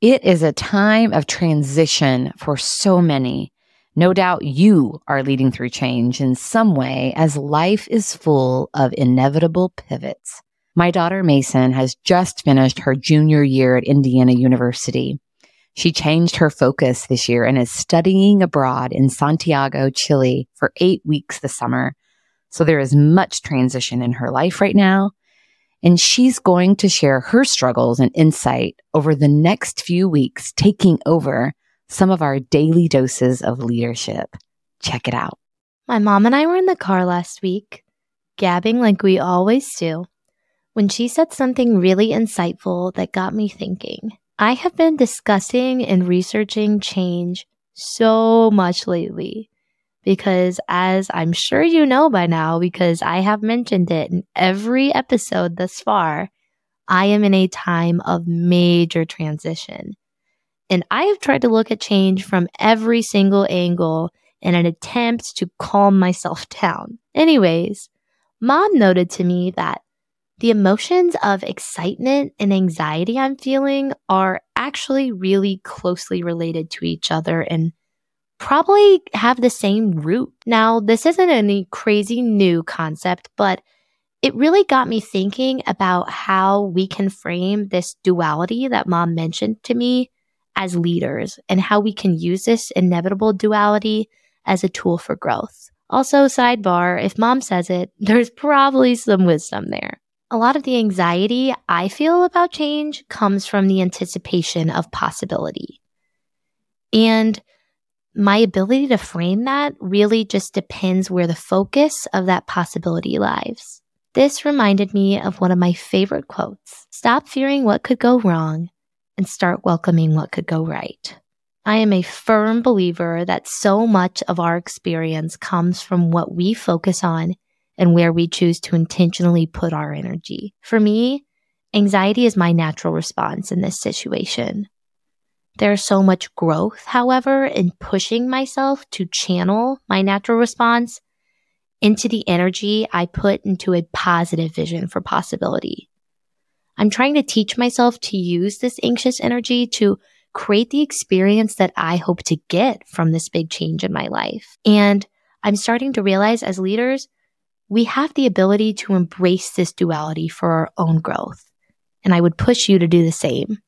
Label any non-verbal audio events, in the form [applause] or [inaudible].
It is a time of transition for so many. No doubt you are leading through change in some way as life is full of inevitable pivots. My daughter Mason has just finished her junior year at Indiana University. She changed her focus this year and is studying abroad in Santiago, Chile for eight weeks this summer. So there is much transition in her life right now. And she's going to share her struggles and insight over the next few weeks, taking over some of our daily doses of leadership. Check it out. My mom and I were in the car last week, gabbing like we always do, when she said something really insightful that got me thinking. I have been discussing and researching change so much lately because, as I'm sure you know by now, because I have mentioned it in every episode thus far, I am in a time of major transition. And I have tried to look at change from every single angle in an attempt to calm myself [laughs] down. Anyways, mom noted to me that the emotions of excitement and anxiety I'm feeling are actually really closely related to each other and probably have the same root. Now, this isn't any crazy new concept, but it really got me thinking about how we can frame this duality that mom mentioned to me as leaders and how we can use this inevitable duality as a tool for growth. Also, sidebar, if mom says it, [laughs] there's probably some wisdom there. A lot of the anxiety I feel about change comes from the anticipation of possibility. And my ability to frame that really just depends where the focus of that possibility lies. This reminded me of one of my favorite quotes Stop fearing what could go wrong and start welcoming what could go right. I am a firm believer that so much of our experience comes from what we focus on and where we choose to intentionally put our energy. For me, anxiety is my natural response in this situation. There's so much growth, however, in pushing myself to channel my natural response into the energy I put into a positive vision for possibility. I'm trying to teach myself to use this anxious energy to create the experience that I hope to get from this big change in my life. And I'm starting to realize as leaders, we have the ability to embrace this duality for our own growth. And I would push you to do the same.